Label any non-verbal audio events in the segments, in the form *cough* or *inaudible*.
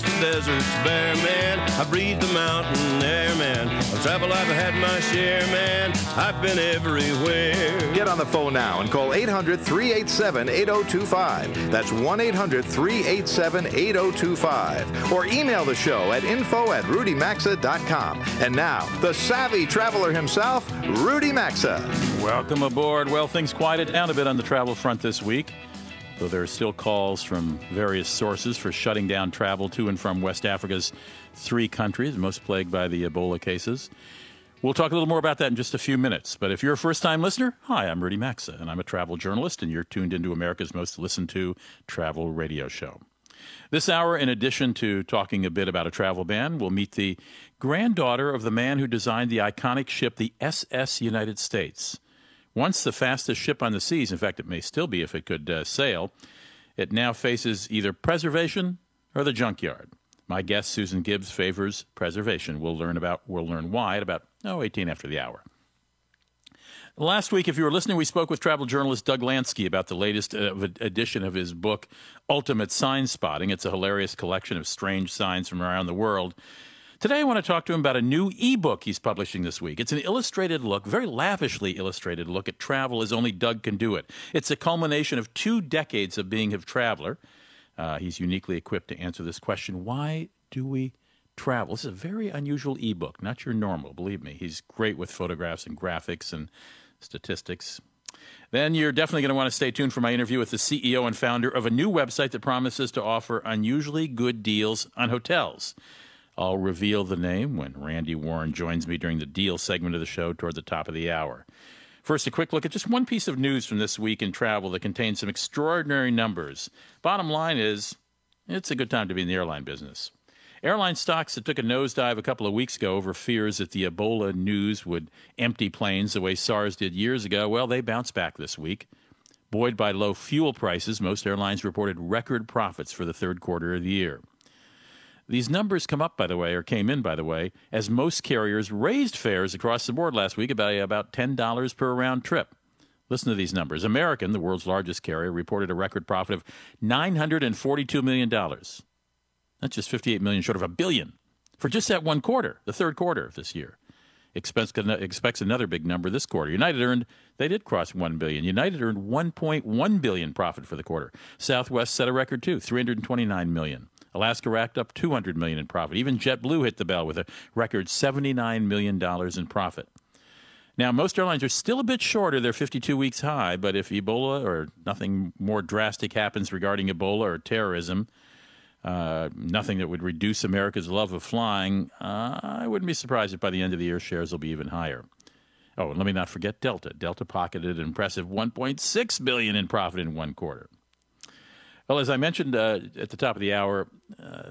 Across the deserts bare, man. I breathe the mountain air, man. Of travel, I've had my share, man. I've been everywhere. Get on the phone now and call 800 387 8025. That's 1 800 387 8025. Or email the show at info at rudymaxa.com. And now, the savvy traveler himself, Rudy Maxa. Welcome aboard. Well, things quieted down a bit on the travel front this week, though there are still calls from various sources for shutting down travel to and from West Africa's three countries most plagued by the Ebola cases. We'll talk a little more about that in just a few minutes. But if you're a first time listener, hi, I'm Rudy Maxa, and I'm a travel journalist, and you're tuned into America's most listened to travel radio show. This hour, in addition to talking a bit about a travel ban, we'll meet the granddaughter of the man who designed the iconic ship, the SS United States. Once the fastest ship on the seas, in fact, it may still be if it could uh, sail, it now faces either preservation or the junkyard. My guest, Susan Gibbs, favors preservation. We'll learn about we'll learn why at about oh, 18 after the hour. Last week, if you were listening, we spoke with travel journalist Doug Lansky about the latest uh, edition of his book, Ultimate Sign Spotting. It's a hilarious collection of strange signs from around the world. Today, I want to talk to him about a new ebook he's publishing this week. It's an illustrated look, very lavishly illustrated look at travel as only Doug can do it. It's a culmination of two decades of being a traveler. Uh, he's uniquely equipped to answer this question why do we travel? This is a very unusual ebook, not your normal, believe me. He's great with photographs and graphics and statistics. Then you're definitely going to want to stay tuned for my interview with the CEO and founder of a new website that promises to offer unusually good deals on hotels. I'll reveal the name when Randy Warren joins me during the deal segment of the show toward the top of the hour. First, a quick look at just one piece of news from this week in travel that contains some extraordinary numbers. Bottom line is, it's a good time to be in the airline business. Airline stocks that took a nosedive a couple of weeks ago over fears that the Ebola news would empty planes the way SARS did years ago, well, they bounced back this week. Buoyed by low fuel prices, most airlines reported record profits for the third quarter of the year. These numbers come up, by the way, or came in, by the way, as most carriers raised fares across the board last week by about $10 per round trip. Listen to these numbers. American, the world's largest carrier, reported a record profit of $942 million. That's just 58 million short of a billion for just that one quarter, the third quarter of this year. Expects, expects another big number this quarter. United earned, they did cross 1 billion. United earned 1.1 billion profit for the quarter. Southwest set a record too, 329 million. Alaska racked up 200 million in profit. Even JetBlue hit the bell with a record 79 million dollars in profit. Now, most airlines are still a bit short of their 52 weeks high, but if Ebola or nothing more drastic happens regarding Ebola or terrorism, uh, nothing that would reduce America's love of flying, uh, I wouldn't be surprised if by the end of the year shares will be even higher. Oh, and let me not forget Delta. Delta pocketed an impressive 1.6 billion in profit in one quarter. Well, as I mentioned uh, at the top of the hour, uh,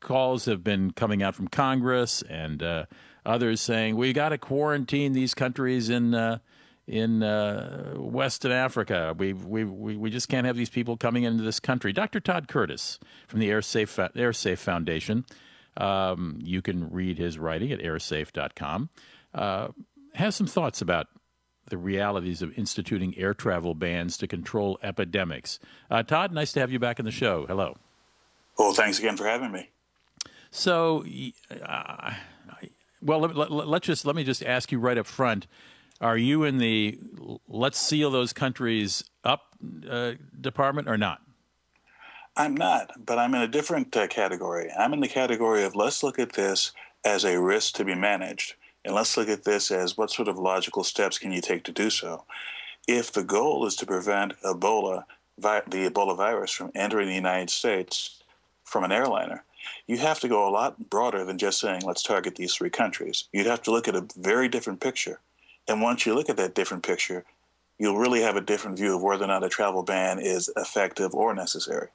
calls have been coming out from Congress and uh, others saying we got to quarantine these countries in uh, in uh, Western Africa. We, we we just can't have these people coming into this country. Dr. Todd Curtis from the AirSafe AirSafe Foundation. Um, you can read his writing at airsafe.com. Uh, has some thoughts about the realities of instituting air travel bans to control epidemics. Uh, Todd, nice to have you back in the show. Hello. Well, thanks again for having me. So, uh, well, let, let, let, just let me just ask you right up front: Are you in the let's seal those countries up uh, department or not? I'm not, but I'm in a different uh, category. I'm in the category of let's look at this as a risk to be managed. And let's look at this as what sort of logical steps can you take to do so? If the goal is to prevent Ebola, the Ebola virus, from entering the United States from an airliner, you have to go a lot broader than just saying, let's target these three countries. You'd have to look at a very different picture. And once you look at that different picture, you'll really have a different view of whether or not a travel ban is effective or necessary.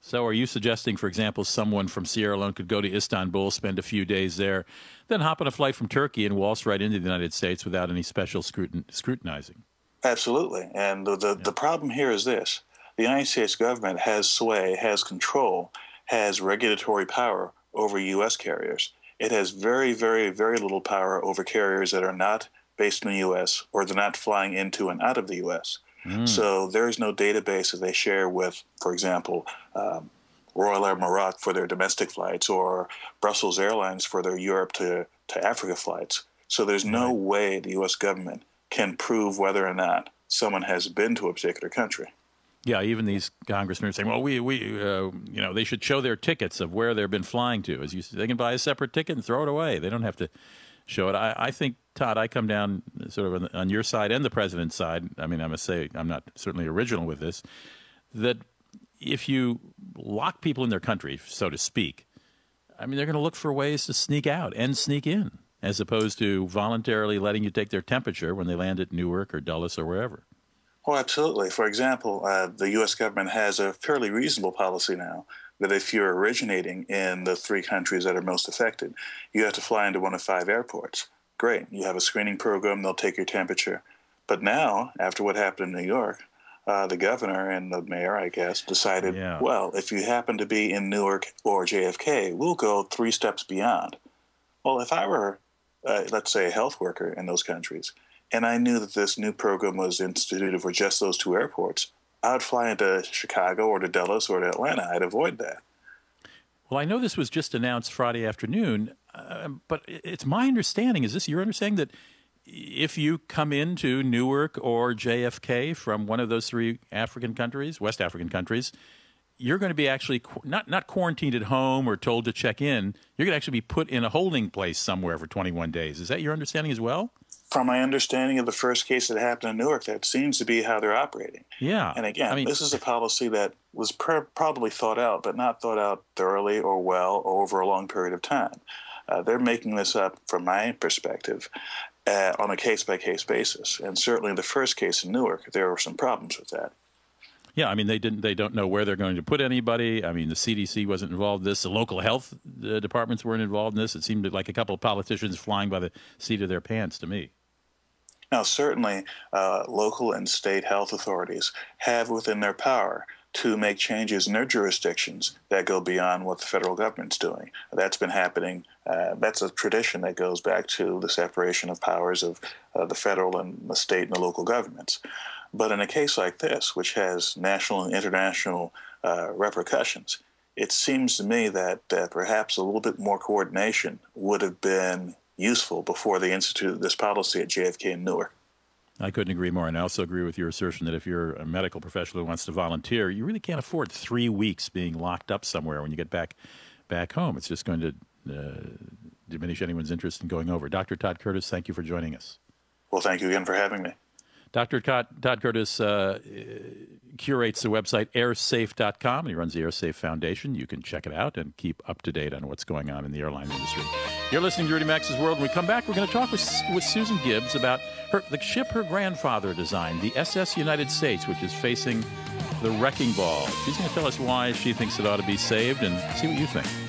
So, are you suggesting, for example, someone from Sierra Leone could go to Istanbul, spend a few days there, then hop on a flight from Turkey and waltz right into the United States without any special scrutin- scrutinizing? Absolutely. And the, the, yeah. the problem here is this the United States government has sway, has control, has regulatory power over U.S. carriers. it has very, very, very little power over carriers that are not based in the U.S. or they're not flying into and out of the U.S. Mm. So there is no database that they share with, for example, um, Royal Air Maroc for their domestic flights or Brussels Airlines for their Europe to, to Africa flights. So there's no right. way the U.S. government can prove whether or not someone has been to a particular country. Yeah, even these congressmen are saying, "Well, we, we, uh, you know, they should show their tickets of where they've been flying to. As you, they can buy a separate ticket and throw it away. They don't have to show it." I, I think, Todd, I come down sort of on, your side and the president's side. I mean, I must say, I'm not certainly original with this. That if you lock people in their country, so to speak, I mean, they're going to look for ways to sneak out and sneak in, as opposed to voluntarily letting you take their temperature when they land at Newark or Dulles or wherever. Oh, absolutely. For example, uh, the U.S. government has a fairly reasonable policy now that if you're originating in the three countries that are most affected, you have to fly into one of five airports. Great. You have a screening program, they'll take your temperature. But now, after what happened in New York, uh, the governor and the mayor, I guess, decided, yeah. well, if you happen to be in Newark or JFK, we'll go three steps beyond. Well, if I were, uh, let's say, a health worker in those countries, and I knew that this new program was instituted for just those two airports, I would fly into Chicago or to Dallas or to Atlanta. I'd avoid that. Well, I know this was just announced Friday afternoon, uh, but it's my understanding. Is this your understanding that if you come into Newark or JFK from one of those three African countries, West African countries, you're going to be actually not not quarantined at home or told to check in. You're going to actually be put in a holding place somewhere for 21 days. Is that your understanding as well? from my understanding of the first case that happened in Newark, that seems to be how they're operating. Yeah. And again, I mean, this is a policy that was pr- probably thought out, but not thought out thoroughly or well or over a long period of time. Uh, they're making this up, from my perspective, uh, on a case by case basis. And certainly in the first case in Newark, there were some problems with that. Yeah, I mean they didn't. They don't know where they're going to put anybody. I mean the CDC wasn't involved in this. The local health uh, departments weren't involved in this. It seemed like a couple of politicians flying by the seat of their pants to me. Now, certainly, uh, local and state health authorities have within their power to make changes in their jurisdictions that go beyond what the federal government's doing. That's been happening. Uh, that's a tradition that goes back to the separation of powers of uh, the federal and the state and the local governments. But in a case like this, which has national and international uh, repercussions, it seems to me that perhaps a little bit more coordination would have been useful before they instituted this policy at JFK and Newark. I couldn't agree more. And I also agree with your assertion that if you're a medical professional who wants to volunteer, you really can't afford three weeks being locked up somewhere when you get back back home. It's just going to uh, diminish anyone's interest in going over. Dr. Todd Curtis, thank you for joining us. Well, thank you again for having me. Dr. Todd, Curtis uh, curates the website airsafe.com and he runs the AirSafe Foundation. You can check it out and keep up to date on what's going on in the airline industry. You're listening to Rudy Maxa's World. When we come back, we're going to talk with, with Susan Gibbs about her, the ship her grandfather designed, the SS United States, which is facing the wrecking ball. She's going to tell us why she thinks it ought to be saved and see what you think.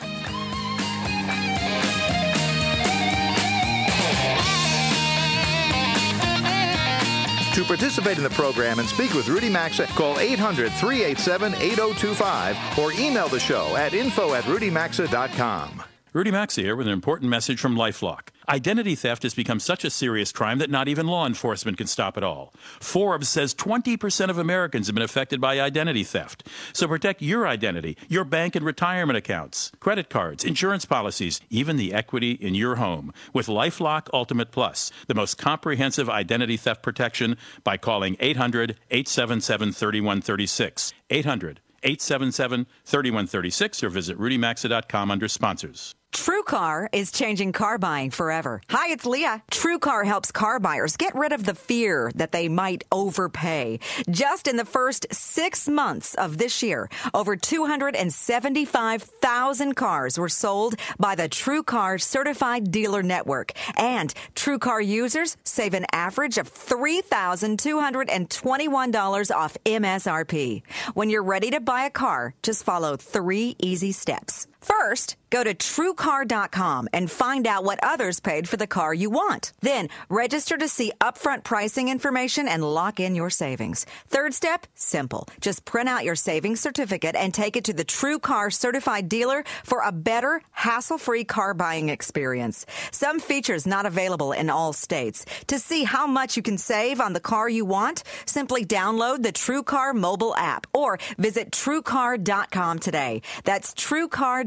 To participate in the program and speak with Rudy Maxa, call 800 387 8025 or email the show at info at rudymaxa.com. Rudy Maxa here with an important message from Lifelock. Identity theft has become such a serious crime that not even law enforcement can stop it all. Forbes says 20% of Americans have been affected by identity theft. So protect your identity, your bank and retirement accounts, credit cards, insurance policies, even the equity in your home with Lifelock Ultimate Plus, the most comprehensive identity theft protection by calling 800 877 3136. 800 877 3136 or visit rudymaxa.com under sponsors. TrueCar is changing car buying forever. Hi, it's Leah. TrueCar helps car buyers get rid of the fear that they might overpay. Just in the first six months of this year, over 275,000 cars were sold by the TrueCar Certified Dealer Network. And TrueCar users save an average of $3,221 off MSRP. When you're ready to buy a car, just follow three easy steps. First, go to truecar.com and find out what others paid for the car you want. Then, register to see upfront pricing information and lock in your savings. Third step, simple. Just print out your savings certificate and take it to the True Car certified dealer for a better, hassle-free car buying experience. Some features not available in all states. To see how much you can save on the car you want, simply download the True Car mobile app or visit truecar.com today. That's truecar.com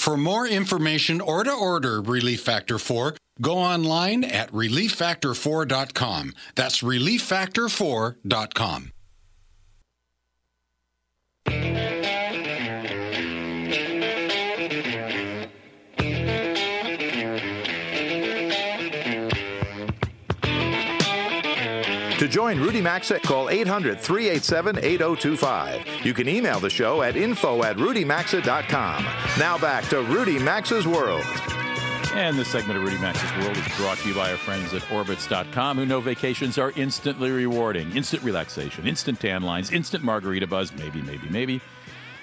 For more information or to order Relief Factor 4, go online at relieffactor4.com. That's relieffactor4.com. To join Rudy Maxa, call 800 387 8025. You can email the show at info at rudymaxa.com. Now back to Rudy Maxa's World. And this segment of Rudy Maxa's World is brought to you by our friends at Orbitz.com, who know vacations are instantly rewarding. Instant relaxation, instant tan lines, instant margarita buzz, maybe, maybe, maybe.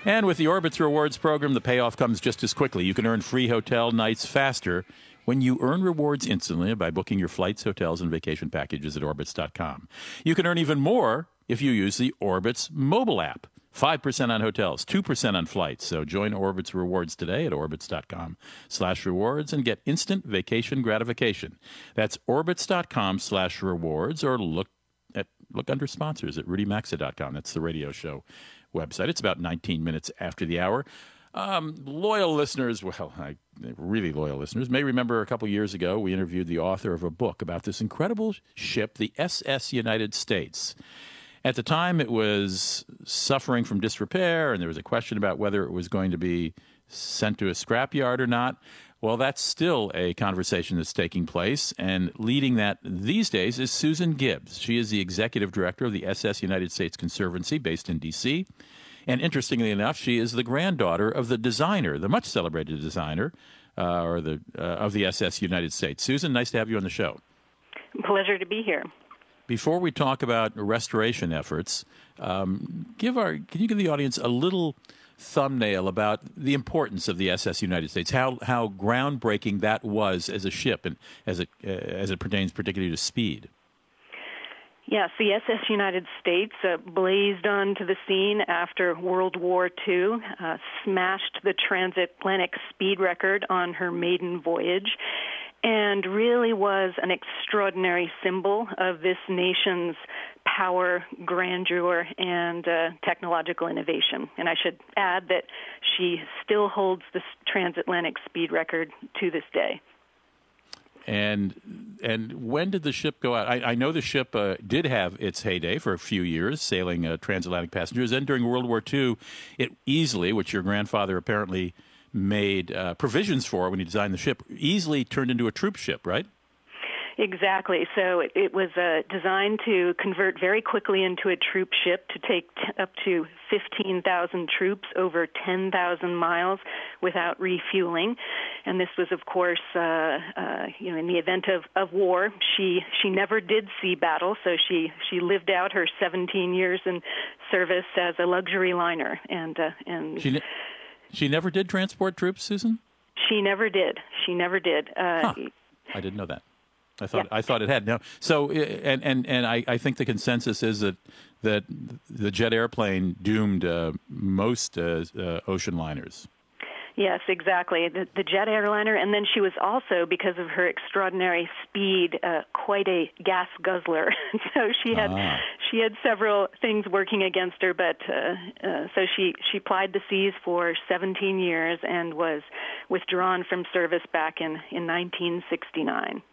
And with the Orbitz Rewards program, the payoff comes just as quickly. You can earn free hotel nights faster when you earn rewards instantly by booking your flights, hotels, and vacation packages at Orbitz.com. You can earn even more if you use the Orbitz mobile app. 5% on hotels, 2% on flights. So join Orbitz Rewards today at Orbitz.com slash rewards and get instant vacation gratification. That's Orbitz.com slash rewards or look at look under sponsors at RudyMaxa.com. That's the radio show website. It's about 19 minutes after the hour. Um, loyal listeners, well, I, really loyal listeners, may remember a couple years ago we interviewed the author of a book about this incredible ship, the SS United States. At the time, it was suffering from disrepair, and there was a question about whether it was going to be sent to a scrapyard or not. Well, that's still a conversation that's taking place, and leading that these days is Susan Gibbs. She is the executive director of the SS United States Conservancy based in D.C. And interestingly enough, she is the granddaughter of the designer, the much celebrated designer, uh, or the uh, of the SS United States. Susan, nice to have you on the show. Pleasure to be here. Before we talk about restoration efforts, um, give our can you give the audience a little thumbnail about the importance of the SS United States, how how groundbreaking that was as a ship, and as it uh, as it pertains particularly to speed. Yes, the SS United States uh, blazed onto the scene after World War II, uh, smashed the transatlantic speed record on her maiden voyage, and really was an extraordinary symbol of this nation's power, grandeur, and uh, technological innovation. And I should add that she still holds the transatlantic speed record to this day. And and when did the ship go out? I, I know the ship uh, did have its heyday for a few years, sailing uh, transatlantic passengers. Then during World War II, it easily, which your grandfather apparently made uh, provisions for when he designed the ship, easily turned into a troop ship, right? Exactly. So it, it was uh, designed to convert very quickly into a troop ship to take t- up to 15,000 troops over 10,000 miles without refueling. And this was, of course, uh, uh, you know, in the event of, of war, she she never did see battle, so she she lived out her 17 years in service as a luxury liner, and uh, and she ne- she never did transport troops, Susan. She never did. She never did. Uh, huh. I didn't know that. I thought yeah. I thought it had now. So and and and I, I think the consensus is that that the jet airplane doomed uh, most uh, uh, ocean liners. Yes, exactly. The, the, jet airliner, and then she was also, because of her extraordinary speed, uh, quite a gas guzzler. *laughs* so she had ah. she had several things working against her, but uh, uh, so she she plied the seas for 17 years and was withdrawn from service back in in 1969.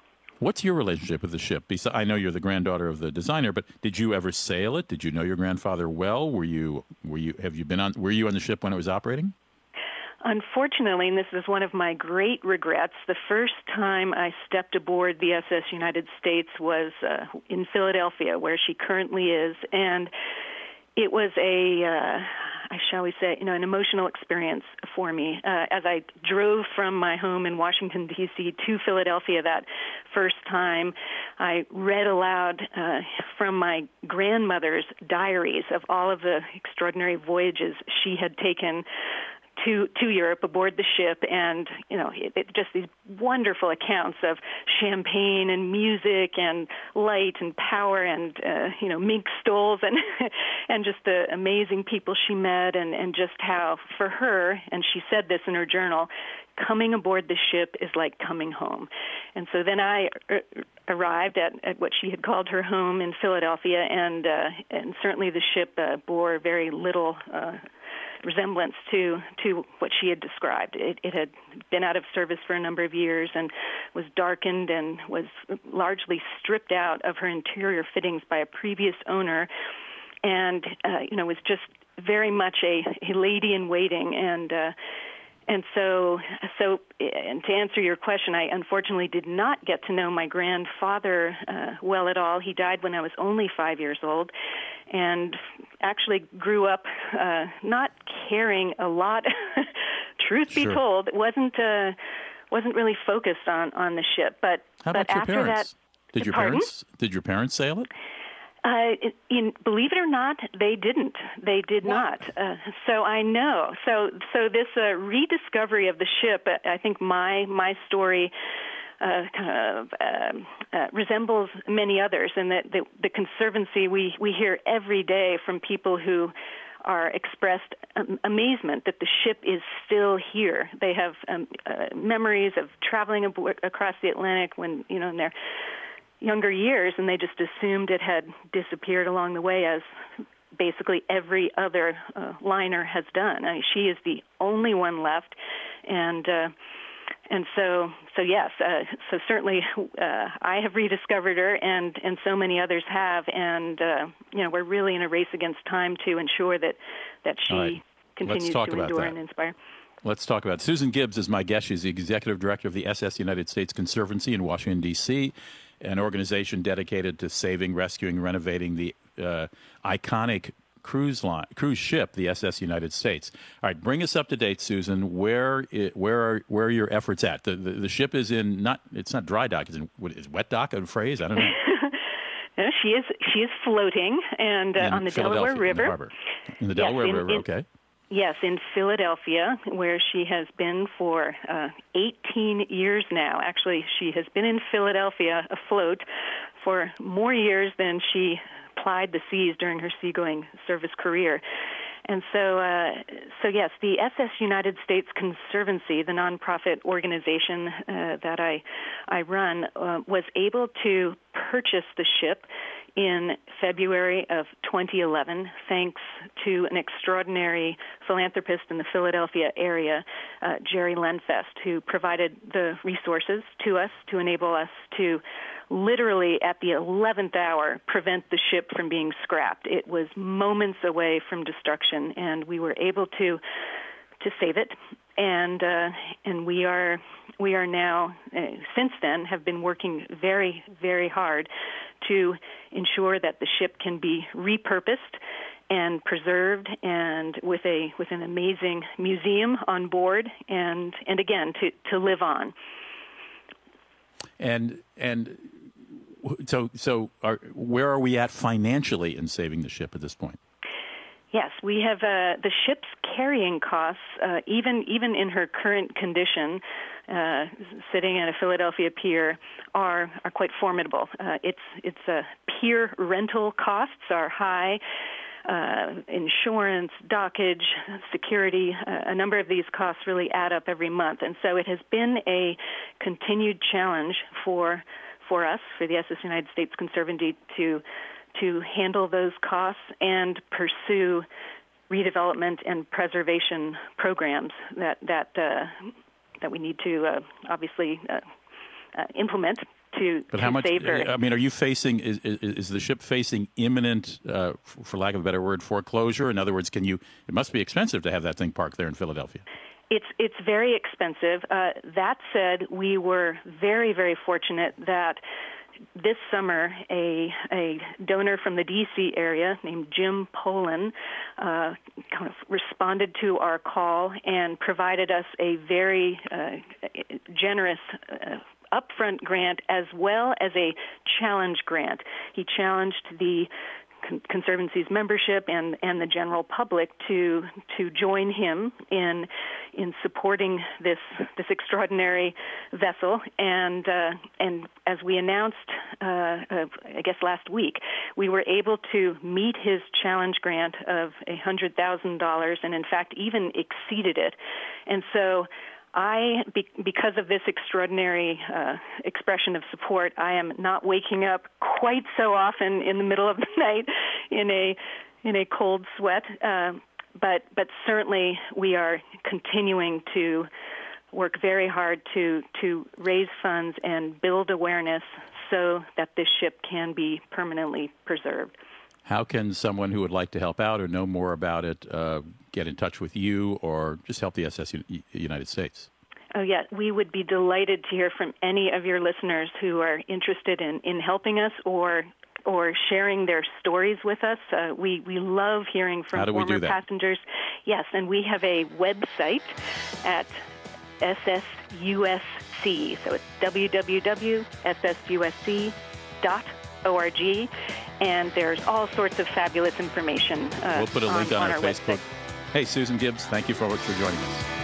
What's your relationship with the ship? I know you're the granddaughter of the designer, but did you ever sail it? Did you know your grandfather well? Were you were you have you been on were you on the ship when it was operating? Unfortunately, and this is one of my great regrets, the first time I stepped aboard the SS United States was uh, in Philadelphia, where she currently is, and it was a, uh, shall we say, you know, an emotional experience for me uh, as I drove from my home in Washington D.C. to Philadelphia that first time. I read aloud uh, from my grandmother's diaries of all of the extraordinary voyages she had taken to to Europe aboard the ship, and you know, it, it, just these wonderful accounts of champagne and music and light and power and uh, you know mink stoles and *laughs* and just the amazing people she met, and and just how for her, and she said this in her journal, coming aboard the ship is like coming home. And so then I uh, arrived at, at what she had called her home in Philadelphia, and uh, and certainly the ship uh, bore very little. Uh, resemblance to to what she had described. It, it had been out of service for a number of years and was darkened and was largely stripped out of her interior fittings by a previous owner, and uh, you know was just very much a, a lady in waiting and. Uh, and so, so, and to answer your question, I unfortunately did not get to know my grandfather uh, well at all. He died when I was only five years old, and actually grew up uh, not caring a lot. *laughs* truth sure. be told, wasn't uh, wasn't really focused on on the ship. But how but about after your parents? that, did your pardon? parents did your parents sail it? Uh, in, believe it or not, they didn't. They did not. Uh, so I know. So so this uh, rediscovery of the ship, uh, I think my my story. Uh, kind of um, uh, resembles many others, and that the, the conservancy we we hear every day from people who are expressed um, amazement that the ship is still here. They have um, uh, memories of traveling across the Atlantic when you know in their younger years, and they just assumed it had disappeared along the way, as basically every other uh, liner has done. I mean, she is the only one left, and uh, and so so yes, uh, so certainly uh, I have rediscovered her, and and so many others have, and uh, you know we're really in a race against time to ensure that that she right. continues to endure that. and inspire. Let's talk about it. Susan Gibbs is my guest. She's the executive director of the SS United States Conservancy in Washington D.C an organization dedicated to saving, rescuing, renovating the uh, iconic cruise line, cruise ship, the SS United States. All right, bring us up to date, Susan. Where it, where are where are your efforts at? The, the, the ship is in not it's not dry dock. It's in what is wet dock a phrase? I don't know. no, *laughs* she is she is floating and uh, on the Delaware River. In the, in the Delaware yes, in, River. In, okay. Yes, in Philadelphia, where she has been for uh, 18 years now. Actually, she has been in Philadelphia afloat for more years than she plied the seas during her seagoing service career. And so, uh, so yes, the SS United States Conservancy, the nonprofit organization uh, that I I run, uh, was able to purchase the ship in February of 2011, thanks to an extraordinary philanthropist in the Philadelphia area, uh, Jerry Lenfest, who provided the resources to us to enable us to literally at the 11th hour prevent the ship from being scrapped. It was moments away from destruction, and we were able to to save it. And uh, and we are we are now uh, since then have been working very very hard to ensure that the ship can be repurposed and preserved and with a with an amazing museum on board and and again to to live on. And and so so are, where are we at financially in saving the ship at this point? Yes, we have uh, the ship's carrying costs, uh, even even in her current condition, uh, sitting at a Philadelphia pier, are are quite formidable. Uh, its its uh, pier rental costs are high. Uh, insurance, dockage, security, uh, a number of these costs really add up every month, and so it has been a continued challenge for for us, for the SS United States Conservancy, to to handle those costs and pursue redevelopment and preservation programs that that uh, that we need to uh, obviously uh, uh implement to, but to how much, her. I mean, are you facing? Is, is, is the ship facing imminent, uh, for lack of a better word, foreclosure? In other words, can you? It must be expensive to have that thing parked there in Philadelphia. It's it's very expensive. Uh, that said, we were very very fortunate that this summer, a a donor from the D.C. area named Jim Poland uh, kind of responded to our call and provided us a very uh, generous. Uh, upfront grant as well as a challenge grant. He challenged the Conservancy's membership and, and the general public to to join him in in supporting this this extraordinary vessel. And uh, and as we announced, uh, I guess last week, we were able to meet his challenge grant of hundred thousand dollars, and in fact even exceeded it. And so I, because of this extraordinary uh, expression of support, I am not waking up quite so often in the middle of the *laughs* night in a in a cold sweat. Uh, but but certainly we are continuing to work very hard to to raise funds and build awareness so that this ship can be permanently preserved. How can someone who would like to help out or know more about it uh, get in touch with you or just help the SS United States? Oh, yeah. We would be delighted to hear from any of your listeners who are interested in, in helping us or or sharing their stories with us. Uh, we, we love hearing from former passengers. Yes, and we have a website at SSUSC. So it's www.ssusc.org and there's all sorts of fabulous information. Uh, we'll put a link on, on, our, our Facebook. Website. Hey, Susan Gibbs, thank you much for joining us.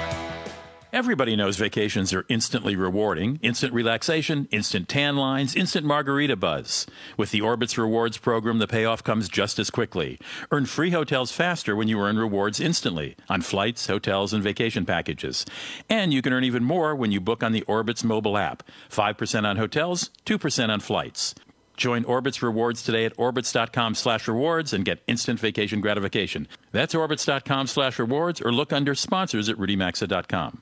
Everybody knows vacations are instantly rewarding. Instant relaxation, instant tan lines, instant margarita buzz. With the Orbitz Rewards program, the payoff comes just as quickly. Earn free hotels faster when you earn rewards instantly on flights, hotels, and vacation packages. And you can earn even more when you book on the Orbitz mobile app. 5% on hotels, 2% on flights. Join Orbitz Rewards today at orbitz.com slash rewards and get instant vacation gratification. That's orbitz.com slash rewards or look under sponsors at rudymaxa.com.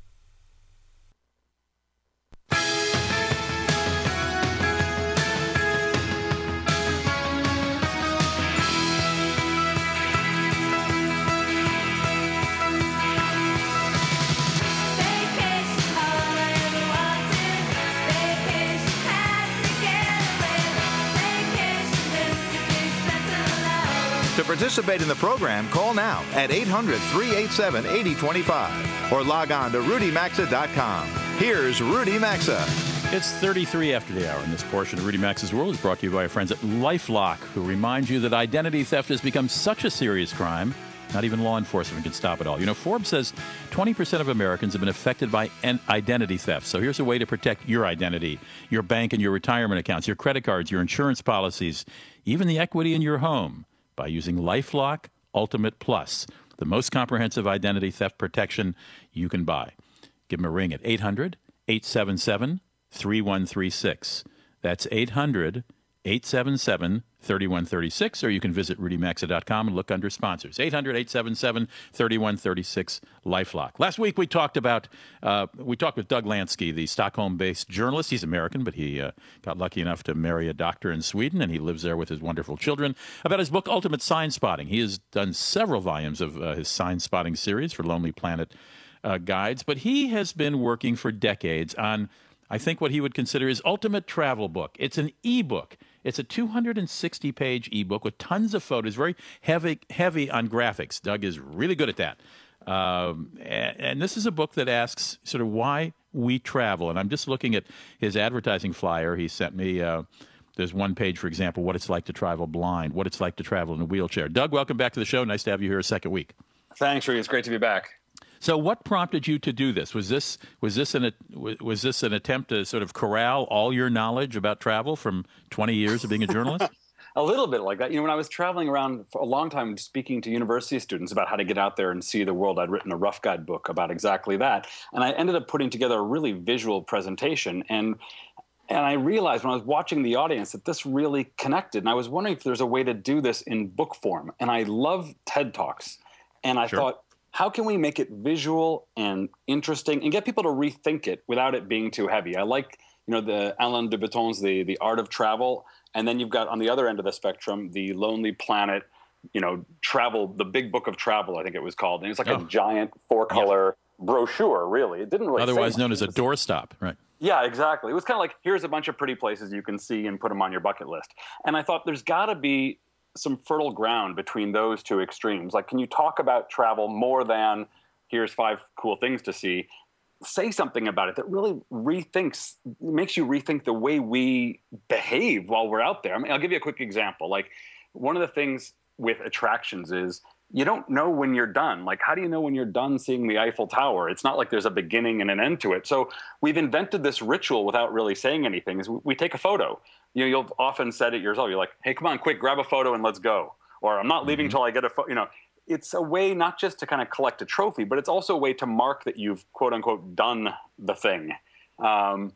participate in the program, call now at 800 387 8025 or log on to rudymaxa.com. Here's Rudy Maxa. It's 33 after the hour, and this portion of Rudy Maxa's World is brought to you by our friends at Lifelock, who remind you that identity theft has become such a serious crime, not even law enforcement can stop it all. You know, Forbes says 20% of Americans have been affected by identity theft. So here's a way to protect your identity, your bank and your retirement accounts, your credit cards, your insurance policies, even the equity in your home by using Lifelock Ultimate Plus, the most comprehensive identity theft protection you can buy. Give them a ring at 800 877 3136. That's 800 877 3136, or you can visit rudymaxa.com and look under sponsors. 800 877 3136 Lifelock. Last week we talked about, uh, we talked with Doug Lansky, the Stockholm based journalist. He's American, but he uh, got lucky enough to marry a doctor in Sweden, and he lives there with his wonderful children. About his book, Ultimate Sign Spotting. He has done several volumes of uh, his sign spotting series for Lonely Planet uh, guides, but he has been working for decades on, I think, what he would consider his ultimate travel book. It's an e book. It's a 260 page ebook with tons of photos, very heavy, heavy on graphics. Doug is really good at that. Um, and, and, this is a book that asks sort of why we travel. And I'm just looking at his advertising flyer he sent me. Uh, there's one page, for example, what it's like to travel blind, what it's like to travel in a wheelchair. Doug, welcome back to the show. Nice to have you here a second week. Thanks, Rudy. It's great to be back. So, what prompted you to do this? Was this was this an was this an attempt to sort of corral all your knowledge about travel from 20 years of being a journalist? *laughs* a little bit like that. You know, when I was traveling around for a long time speaking to university students about how to get out there and see the world, I'd written a rough guide book about exactly that, and I ended up putting together a really visual presentation and. And I realized when I was watching the audience that this really connected. And I was wondering if there's a way to do this in book form. And I love TED Talks. And I sure. thought, how can we make it visual and interesting and get people to rethink it without it being too heavy? I like, you know, the Alain de Botton's the the Art of Travel, and then you've got on the other end of the spectrum the Lonely Planet, you know, travel, the Big Book of Travel, I think it was called, and it's like oh. a giant four color yeah. brochure. Really, it didn't really. Otherwise known as a doorstop, right? Yeah, exactly. It was kind of like here's a bunch of pretty places you can see and put them on your bucket list. And I thought there's got to be some fertile ground between those two extremes. Like, can you talk about travel more than here's five cool things to see? Say something about it that really rethinks, makes you rethink the way we behave while we're out there. I mean, I'll give you a quick example. Like, one of the things with attractions is you don't know when you're done. Like, how do you know when you're done seeing the Eiffel Tower? It's not like there's a beginning and an end to it. So we've invented this ritual without really saying anything. Is we take a photo. You know, you'll often said it yourself. You're like, "Hey, come on, quick, grab a photo and let's go." Or I'm not leaving mm-hmm. until I get a photo. You know, it's a way not just to kind of collect a trophy, but it's also a way to mark that you've quote unquote done the thing. Um,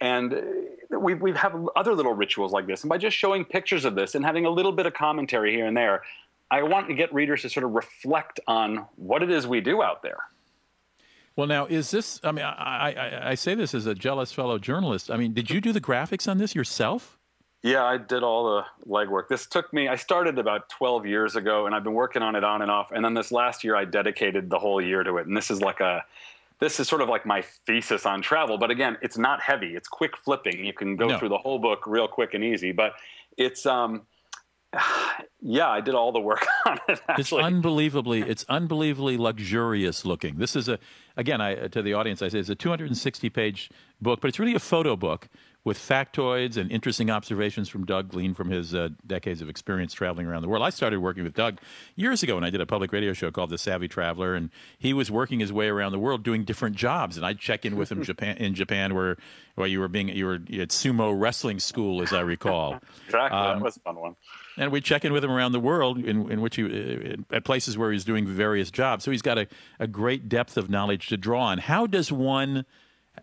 and we we have other little rituals like this, and by just showing pictures of this and having a little bit of commentary here and there, I want to get readers to sort of reflect on what it is we do out there. Well, now is this? I mean, I, I, I say this as a jealous fellow journalist. I mean, did you do the graphics on this yourself? Yeah, I did all the legwork. This took me. I started about 12 years ago, and I've been working on it on and off. And then this last year, I dedicated the whole year to it. And this is like a, this is sort of like my thesis on travel. But again, it's not heavy. It's quick flipping. You can go no. through the whole book real quick and easy. But it's um, *sighs* yeah, I did all the work *laughs* on it. Actually. It's unbelievably, it's *laughs* unbelievably luxurious looking. This is a, again, I to the audience, I say it's a 260 page book, but it's really a photo book with factoids and interesting observations from Doug gleaned from his uh, decades of experience traveling around the world. I started working with Doug years ago when I did a public radio show called The Savvy Traveler, and he was working his way around the world doing different jobs. And I'd check in with him *laughs* Japan, in Japan, where where you were being you were at sumo wrestling school, as I recall. *laughs* exactly, um, that was a fun one. And we'd check in with him around the world, in, in which he uh, at places where he's doing various jobs. So he's got a, a great depth of knowledge to draw on. How does one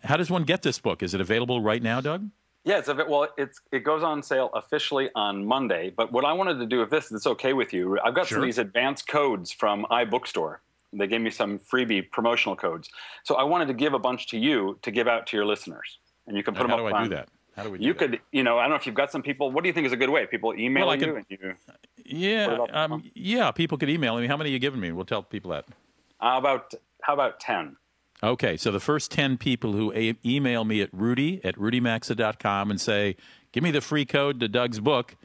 how does one get this book? Is it available right now, Doug? Yeah, it's a bit, well, it's it goes on sale officially on Monday. But what I wanted to do, if this is okay with you, I've got sure. some of these advanced codes from iBookstore. They gave me some freebie promotional codes, so I wanted to give a bunch to you to give out to your listeners, and you can put them how up. How do I do that? How do we? Do you that? could, you know, I don't know if you've got some people. What do you think is a good way? People email well, you, you Yeah, um, yeah. People could email me. How many are you giving me? We'll tell people that. How about how about ten? Okay, so the first 10 people who a- email me at rudy at rudymaxa.com and say, give me the free code to Doug's book,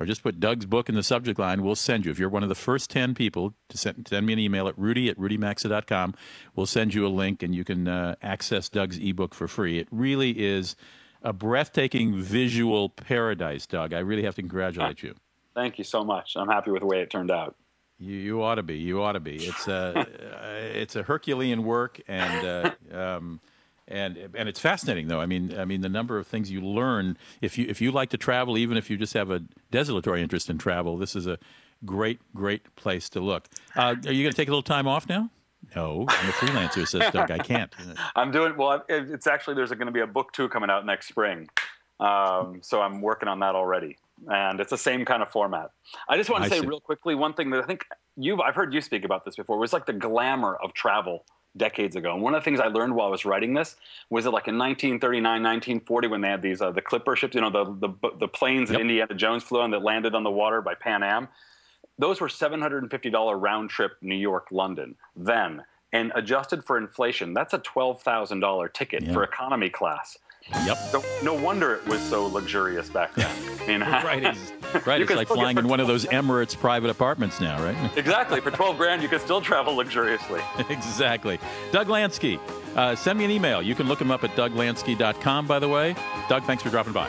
or just put Doug's book in the subject line, we'll send you. If you're one of the first 10 people to send, send me an email at rudy at rudymaxa.com, we'll send you a link and you can uh, access Doug's ebook for free. It really is a breathtaking visual paradise, Doug. I really have to congratulate you. Thank you so much. I'm happy with the way it turned out. You, you ought to be. You ought to be. It's a *laughs* it's a Herculean work, and uh, um, and and it's fascinating though. I mean, I mean the number of things you learn if you if you like to travel, even if you just have a desultory interest in travel. This is a great great place to look. Uh, are you going to take a little time off now? No, I'm a freelancer, says Doug. I can't. *laughs* I'm doing well. It's actually there's going to be a book two coming out next spring, um, so I'm working on that already and it's the same kind of format. I just want to say see. real quickly one thing that I think you've I've heard you speak about this before. Was like the glamour of travel decades ago. And one of the things I learned while I was writing this was that like in 1939, 1940, when they had these uh, the clipper ships, you know, the the, the planes yep. that Indiana Jones flew on that landed on the water by Pan Am, those were $750 round trip New York London then. And adjusted for inflation, that's a $12,000 ticket yep. for economy class. Yep. So no wonder it was so luxurious back then. *laughs* You know? right. *laughs* It's, right. it's like flying in one of those Emirates private apartments now, right? *laughs* exactly. For 12 grand, you can still travel luxuriously. exactly. Doug Lansky, uh, send me an email. You can look him up at douglansky.com, by the way. Doug, thanks for dropping by.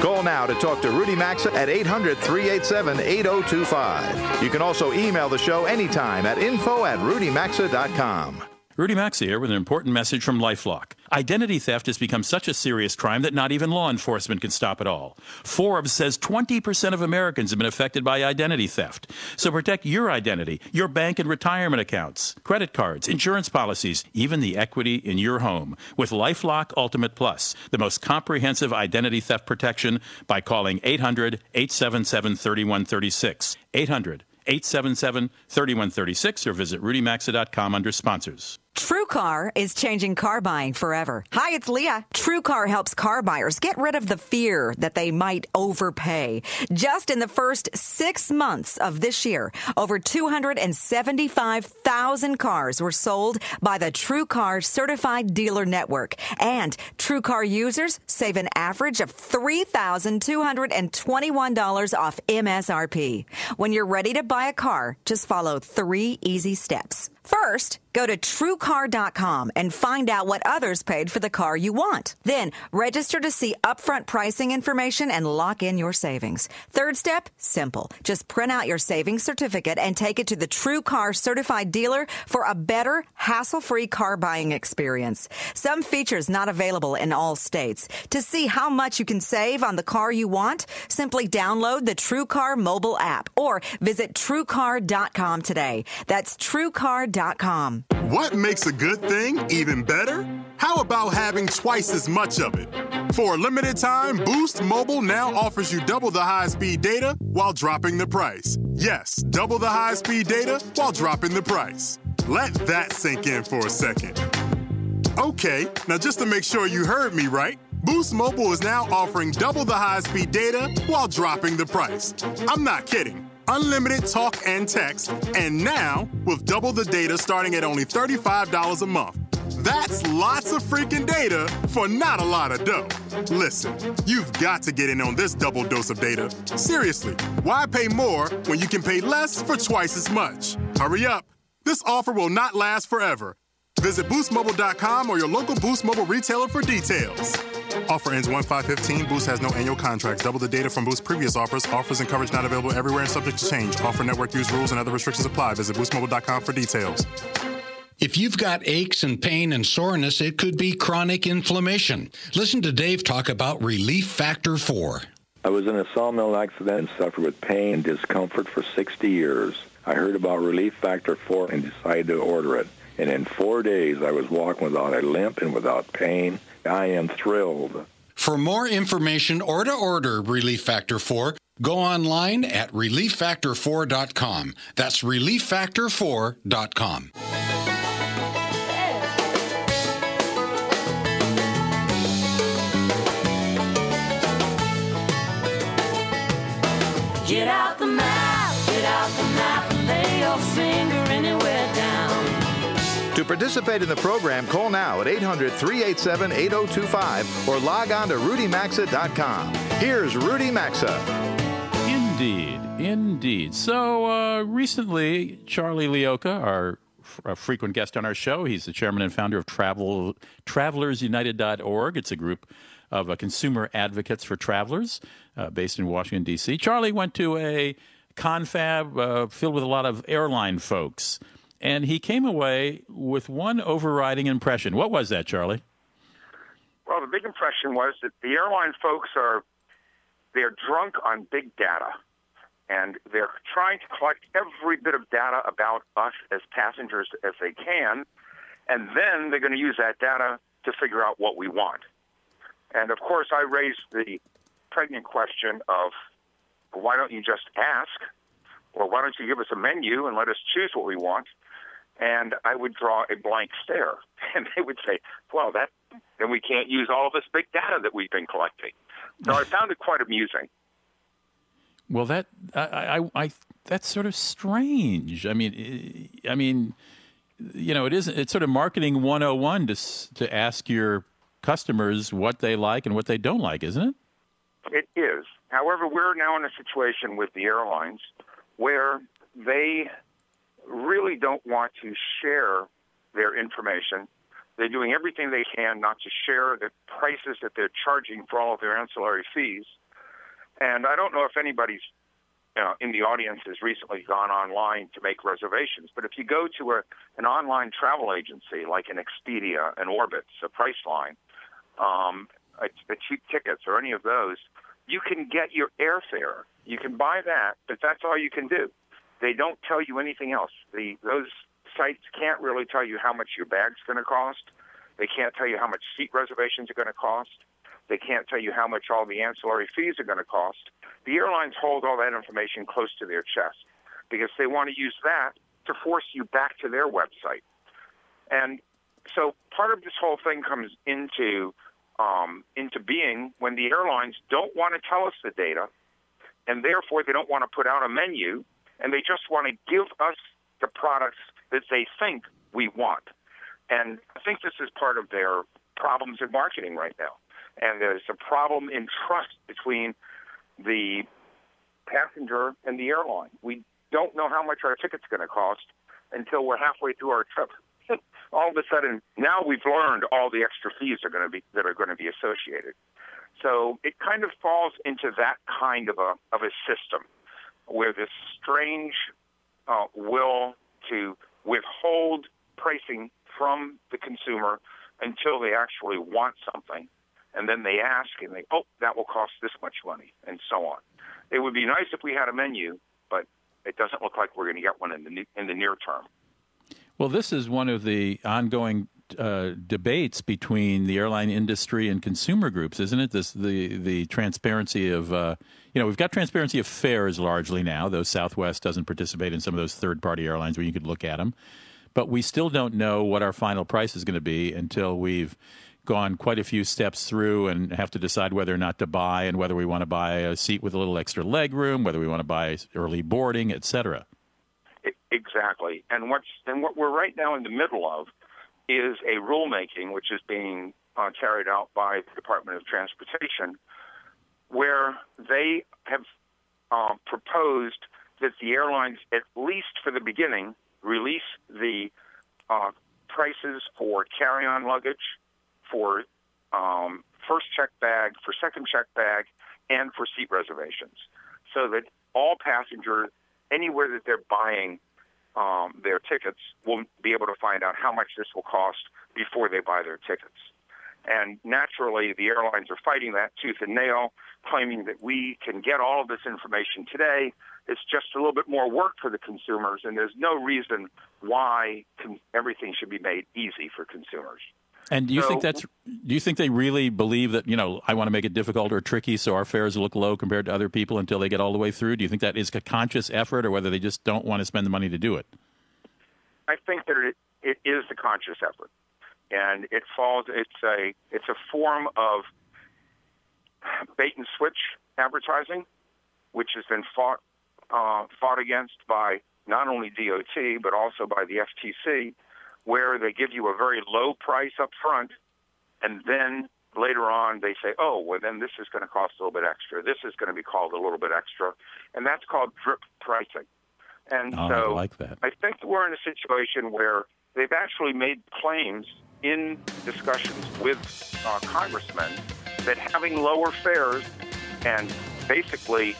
Call now to talk to Rudy Maxa at 800 387 8025. You can also email the show anytime at info at rudymaxa.com. Rudy Maxa here with an important message from Lifelock. Identity theft has become such a serious crime that not even law enforcement can stop it all. Forbes says 20% of Americans have been affected by identity theft. So protect your identity, your bank and retirement accounts, credit cards, insurance policies, even the equity in your home with Lifelock Ultimate Plus, the most comprehensive identity theft protection by calling 800 877 3136. 800 877 3136 or visit rudymaxa.com under sponsors. TrueCar is changing car buying forever. Hi, it's Leah. TrueCar helps car buyers get rid of the fear that they might overpay. Just in the first six months of this year, over 275,000 cars were sold by the TrueCar Certified Dealer Network. And TrueCar users save an average of $3,221 off MSRP. When you're ready to buy a car, just follow three easy steps. First, go to truecar.com and find out what others paid for the car you want. Then, register to see upfront pricing information and lock in your savings. Third step, simple. Just print out your savings certificate and take it to the TrueCar certified dealer for a better, hassle-free car buying experience. Some features not available in all states. To see how much you can save on the car you want, simply download the TrueCar mobile app or visit truecar.com today. That's truecar.com. What makes a good thing even better? How about having twice as much of it? For a limited time, Boost Mobile now offers you double the high speed data while dropping the price. Yes, double the high speed data while dropping the price. Let that sink in for a second. Okay, now just to make sure you heard me right, Boost Mobile is now offering double the high speed data while dropping the price. I'm not kidding unlimited talk and text, and now with double the data starting at only $35 a month. That's lots of freaking data for not a lot of dough. Listen, you've got to get in on this double dose of data. Seriously, why pay more when you can pay less for twice as much? Hurry up. This offer will not last forever. Visit boostmobile.com or your local Boost Mobile retailer for details. Offer ends 1 5 Boost has no annual contracts. Double the data from Boost previous offers. Offers and coverage not available everywhere and subject to change. Offer network use rules and other restrictions apply. Visit boostmobile.com for details. If you've got aches and pain and soreness, it could be chronic inflammation. Listen to Dave talk about Relief Factor 4. I was in a sawmill accident and suffered with pain and discomfort for 60 years. I heard about Relief Factor 4 and decided to order it. And in four days, I was walking without a limp and without pain. I am thrilled. For more information or to order Relief Factor 4, go online at relieffactor4.com. That's relieffactor4.com. To participate in the program, call now at 800 387 8025 or log on to rudymaxa.com. Here's Rudy Maxa. Indeed, indeed. So uh, recently, Charlie Leocha, our a frequent guest on our show. He's the chairman and founder of Travel TravelersUnited.org. It's a group of uh, consumer advocates for travelers uh, based in Washington D.C. Charlie went to a confab uh, filled with a lot of airline folks, and he came away with one overriding impression. What was that, Charlie? Well, the big impression was that the airline folks are they're drunk on big data and they're trying to collect every bit of data about us as passengers as they can, and then they're going to use that data to figure out what we want. And of course, I raised the pregnant question of why don't you just ask, or why don't you give us a menu and let us choose what we want? And I would draw a blank stare, *laughs* and they would say, "Well, that then we can't use all of this big data that we've been collecting." So I *laughs* found it quite amusing. Well, that I, I, I that's sort of strange. I mean, I mean, you know, it is it's sort of marketing 101 to to ask your customers what they like and what they don't like, isn't it? It is. However, we're now in a situation with the airlines where they really don't want to share their information. They're doing everything they can not to share the prices that they're charging for all of their ancillary fees And I don't know if anybody's you know, in the audience has recently gone online to make reservations, but if you go to a, an online travel agency like an Expedia, an Orbitz, a Priceline, um, a, a cheap tickets, or any of those, you can get your airfare. You can buy that, but that's all you can do. They don't tell you anything else. The those sites can't really tell you how much your bag's going to cost. They can't tell you how much seat reservations are going to cost. They can't tell you how much all the ancillary fees are going to cost. The airlines hold all that information close to their chest because they want to use that to force you back to their website. And so part of this whole thing comes into um, into being when the airlines don't want to tell us the data, and therefore they don't want to put out a menu, and they just want to give us the products that they think we want. And I think this is part of their problems in marketing right now. And there's a problem in trust between the passenger and the airline. We don't know how much our ticket's going to cost until we're halfway through our trip. *laughs* all of a sudden, now we've learned all the extra fees are going to be that are going to be associated. So it kind of falls into that kind of a of a system where this strange uh, will to withhold pricing from the consumer until they actually want something, and then they ask and they, oh, that will cost this much money, and so on. It would be nice if we had a menu, but it doesn't look like we're going to get one in the in the near term. Well, this is one of the ongoing uh, debates between the airline industry and consumer groups, isn't it? This the the transparency of uh, you know we've got transparency of fares largely now, though Southwest doesn't participate in some of those third party airlines where you could look at them, but we still don't know what our final price is going to be until we've gone quite a few steps through and have to decide whether or not to buy and whether we want to buy a seat with a little extra leg room, whether we want to buy early boarding, et cetera. Exactly. And what's and what we're right now in the middle of is a rulemaking which is being uh, carried out by the Department of Transportation, where they have uh, proposed that the airlines, at least for the beginning, release the uh, prices for carry-on luggage, for um, first check bag, for second check bag, and for seat reservations, so that all passengers anywhere that they're buying um, their tickets will be able to find out how much this will cost before they buy their tickets. And naturally, the airlines are fighting that tooth and nail, claiming that we can get all of this information today. It's just a little bit more work for the consumers, and there's no reason why everything should be made easy for consumers. And do you So- think that's? Do you think they really believe that? You know, I want to make it difficult or tricky so our fares look low compared to other people until they get all the way through. Do you think that is a conscious effort, or whether they just don't want to spend the money to do it? I think that it, it is a conscious effort, and it falls. It's a it's a form of bait and switch advertising, which has been fought uh, fought against by not only DOT but also by the FTC, where they give you a very low price up front, and then later on they say, oh, well then this is going to cost a little bit extra. This is going to be called a little bit extra, and that's called drip pricing. And Oh, I so like that. I think we're in a situation where they've actually made claims in discussions with uh, congressmen that having lower fares and basically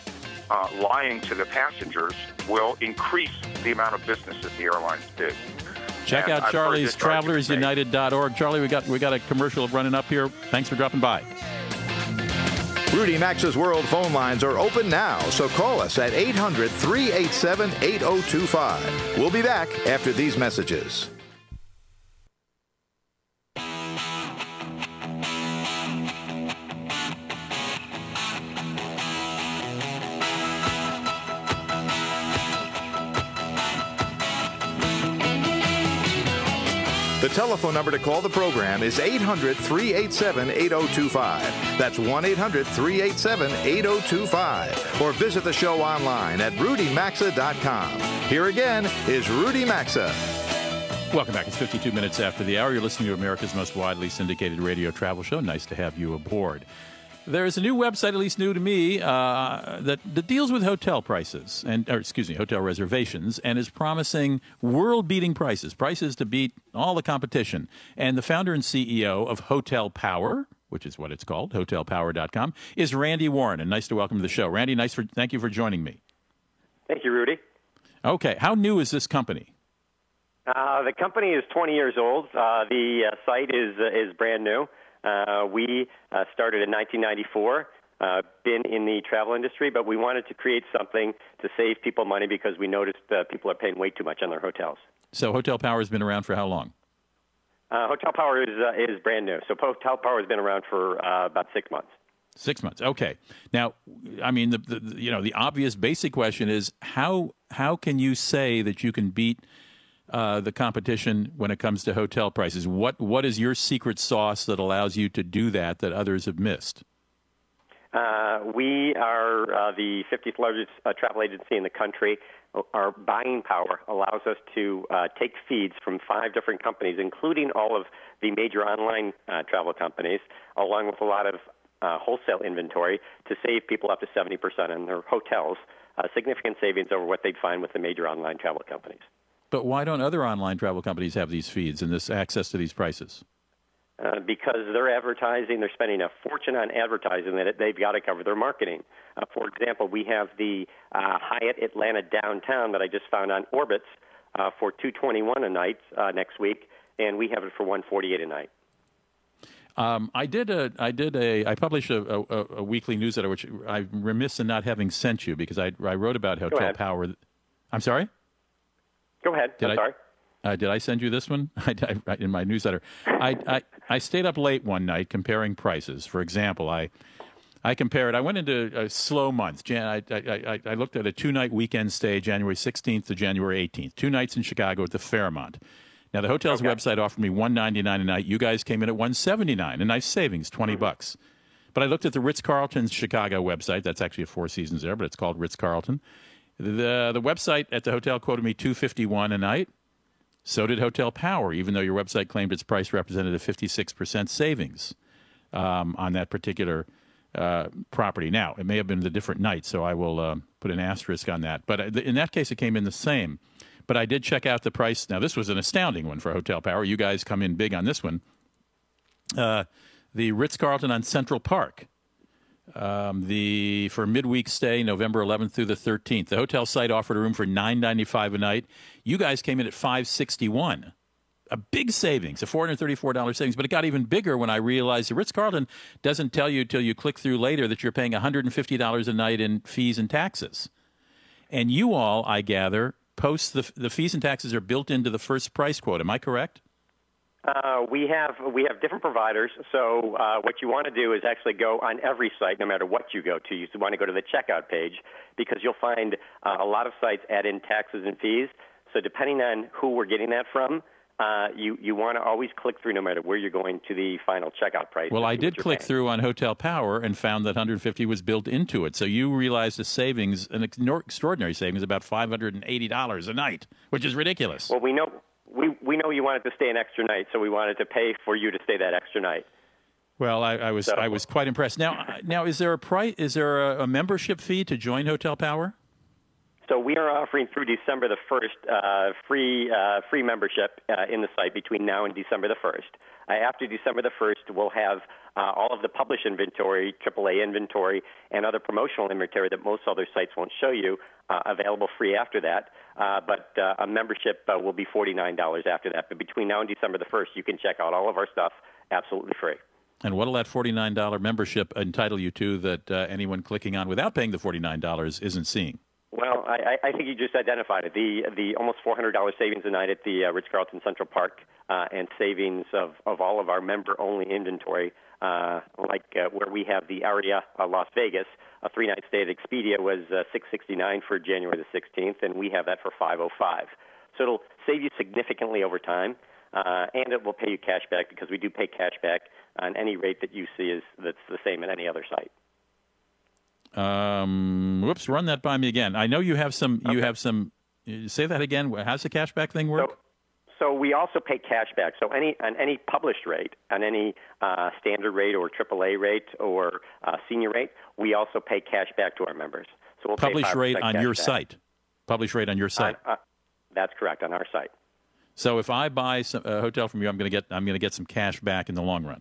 uh, lying to the passengers will increase the amount of business that the airlines do. Check And out I've Charlie's this argument. TravelersUnited.org. Charlie, we got we got a commercial running up here. Thanks for dropping by. Rudy Maxa's World phone lines are open now, so call us at 800 387 8025. We'll be back after these messages. Telephone number to call the program is 800 387 8025. That's 1 800 387 8025. Or visit the show online at rudymaxa.com. Here again is Rudy Maxa. Welcome back. It's 52 minutes after the hour. You're listening to America's most widely syndicated radio travel show. Nice to have you aboard. There is a new website, at least new to me, uh, that, that deals with hotel prices and, or excuse me, hotel reservations, and is promising world-beating prices, prices to beat all the competition. And the founder and CEO of Hotel Power, which is what it's called, hotelpower.com, is Randy Warren. And nice to welcome to the show. Randy, nice for thank you for joining me. Thank you, Rudy. Okay, how new is this company? Uh, the company is 20 years old. Uh, the uh, site is uh, is brand new. Uh, we uh, started in 1994. Uh, been in the travel industry, but we wanted to create something to save people money because we noticed that people are paying way too much on their hotels. So, Hotel Power has been around for how long? Uh, hotel Power is is brand new. So, Hotel Power has been around for about six months. Six months. Okay. Now, I mean, the, the, you know the obvious basic question is how how can you say that you can beat uh, the competition when it comes to hotel prices? What what is your secret sauce that allows you to do that that others have missed? Uh, we are uh, the 50th largest uh, travel agency in the country. Our buying power allows us to uh, take feeds from five different companies, including all of the major online travel companies, along with a lot of wholesale inventory to save people up to 70% in their hotels, significant savings over what they'd find with the major online travel companies. But why don't other online travel companies have these feeds and this access to these prices? Uh, because they're advertising, they're spending a fortune on advertising that they've got to cover their marketing. Uh, for example, we have the uh, Hyatt Atlanta downtown that I just found on Orbitz uh, for 221 a night uh, next week, and we have it for 148 a night. Um, I did a, I did a, I published a, a, a, weekly newsletter, which I'm remiss in not having sent you because I, I wrote about Hotel Power. I'm sorry. Go ahead. Did I'm I, sorry. Uh, did I send you this one *laughs* I, I, in my newsletter? I, I, I stayed up late one night comparing prices. For example, I I compared. I went into a slow month. Jan, I, I, I looked at a two night weekend stay, January 16th to January 18th. Two nights in Chicago at the Fairmont. Now the hotel's okay. website offered me 199 a night. You guys came in at 179, a nice savings, 20 mm-hmm. bucks. But I looked at the Ritz Carlton Chicago website. That's actually a Four Seasons there, but it's called Ritz Carlton. The the website at the hotel quoted me 251 a night. So did Hotel Power, even though your website claimed its price represented a 56% savings um, on that particular uh, property. Now, it may have been the different night, so I will uh, put an asterisk on that. But uh, in that case, it came in the same. But I did check out the price. Now, this was an astounding one for Hotel Power. You guys come in big on this one. Uh, the Ritz Carlton on Central Park. Um, the for midweek stay, November 11th through the 13th. The hotel site offered a room for 9.95 a night. You guys came in at 561 a big savings, a $434 savings, but it got even bigger when I realized the Ritz Carlton doesn't tell you until you click through later that you're paying $150 a night in fees and taxes. And you all, I gather, post the, the fees and taxes are built into the first price quote. Am I correct? Uh, we have we have different providers. So uh, what you want to do is actually go on every site, no matter what you go to. You want to go to the checkout page because you'll find uh, a lot of sites add in taxes and fees. So depending on who we're getting that from, uh, you you want to always click through no matter where you're going to the final checkout price. Well, I did click paying. through on Hotel Power and found that 150 was built into it. So you realized a savings, an extraordinary savings, about 580 dollars a night, which is ridiculous. Well, we know we we know you wanted to stay an extra night, so we wanted to pay for you to stay that extra night. Well, I, I was so, I was quite impressed. Now, now is there a price? Is there a, a membership fee to join Hotel Power? So we are offering through December the first uh, free uh, free membership uh, in the site between now and December the first. Uh, after December the first, we'll have uh, all of the published inventory, AAA inventory, and other promotional inventory that most other sites won't show you uh, available free after that. but a membership will be forty nine dollars after that. But between now and December the first, you can check out all of our stuff absolutely free. And what'll that $49 membership entitle you to that uh, anyone clicking on without paying the $49 isn't seeing? Well, I, I think you just identified it. The the almost four hundred dollars savings a night at the uh, Ritz Carlton Central Park, uh, and savings of, of all of our member only inventory, uh, like uh, where we have the Aria uh, Las Vegas. A three night stay at Expedia was uh, six sixty nine for January the sixteenth, and we have that for five oh five. So it'll save you significantly over time, uh, and it will pay you cash back because we do pay cash back on any rate that you see is that's the same at any other site. Um, whoops, run that by me again. I know you have some. You have some. Say that again. How's the cashback thing work? So, so we also pay cashback. So any on any published rate, on any uh, standard rate or AAA rate or uh, senior rate, we also pay cash back to our members. So we'll publish rate on your back. site. Publish rate on your site. Uh, that's correct on our site. So if I buy some, a hotel from you, I'm going to get I'm going to get some cash back in the long run.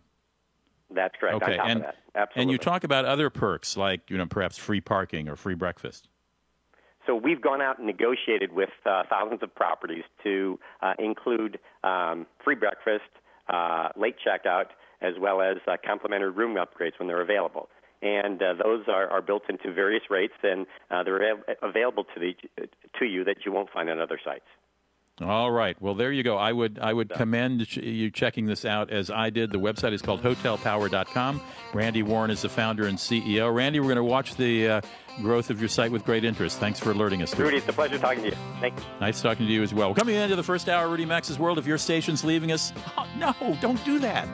That's correct. Okay, and of that, absolutely. and you talk about other perks like you know perhaps free parking or free breakfast. So we've gone out and negotiated with uh, thousands of properties to uh, include um, free breakfast, uh, late checkout, as well as uh, complimentary room upgrades when they're available. And uh, those are, are built into various rates, and uh, they're av- available to, the, to you that you won't find on other sites. All right. Well, there you go. I would I would commend you checking this out as I did. The website is called hotelpower.com. Randy Warren is the founder and CEO. Randy, we're going to watch the uh, growth of your site with great interest. Thanks for alerting us. Rudy, it's a pleasure talking to you. Thank you. Nice talking to you as well. We're coming into the first hour of Rudy Maxa's World. If your station's leaving us, oh, no, don't do that.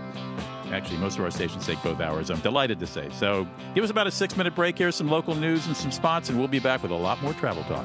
Actually, most of our stations take both hours. I'm delighted to say. So give us about a six minute break here, some local news and some spots, and we'll be back with a lot more travel talk.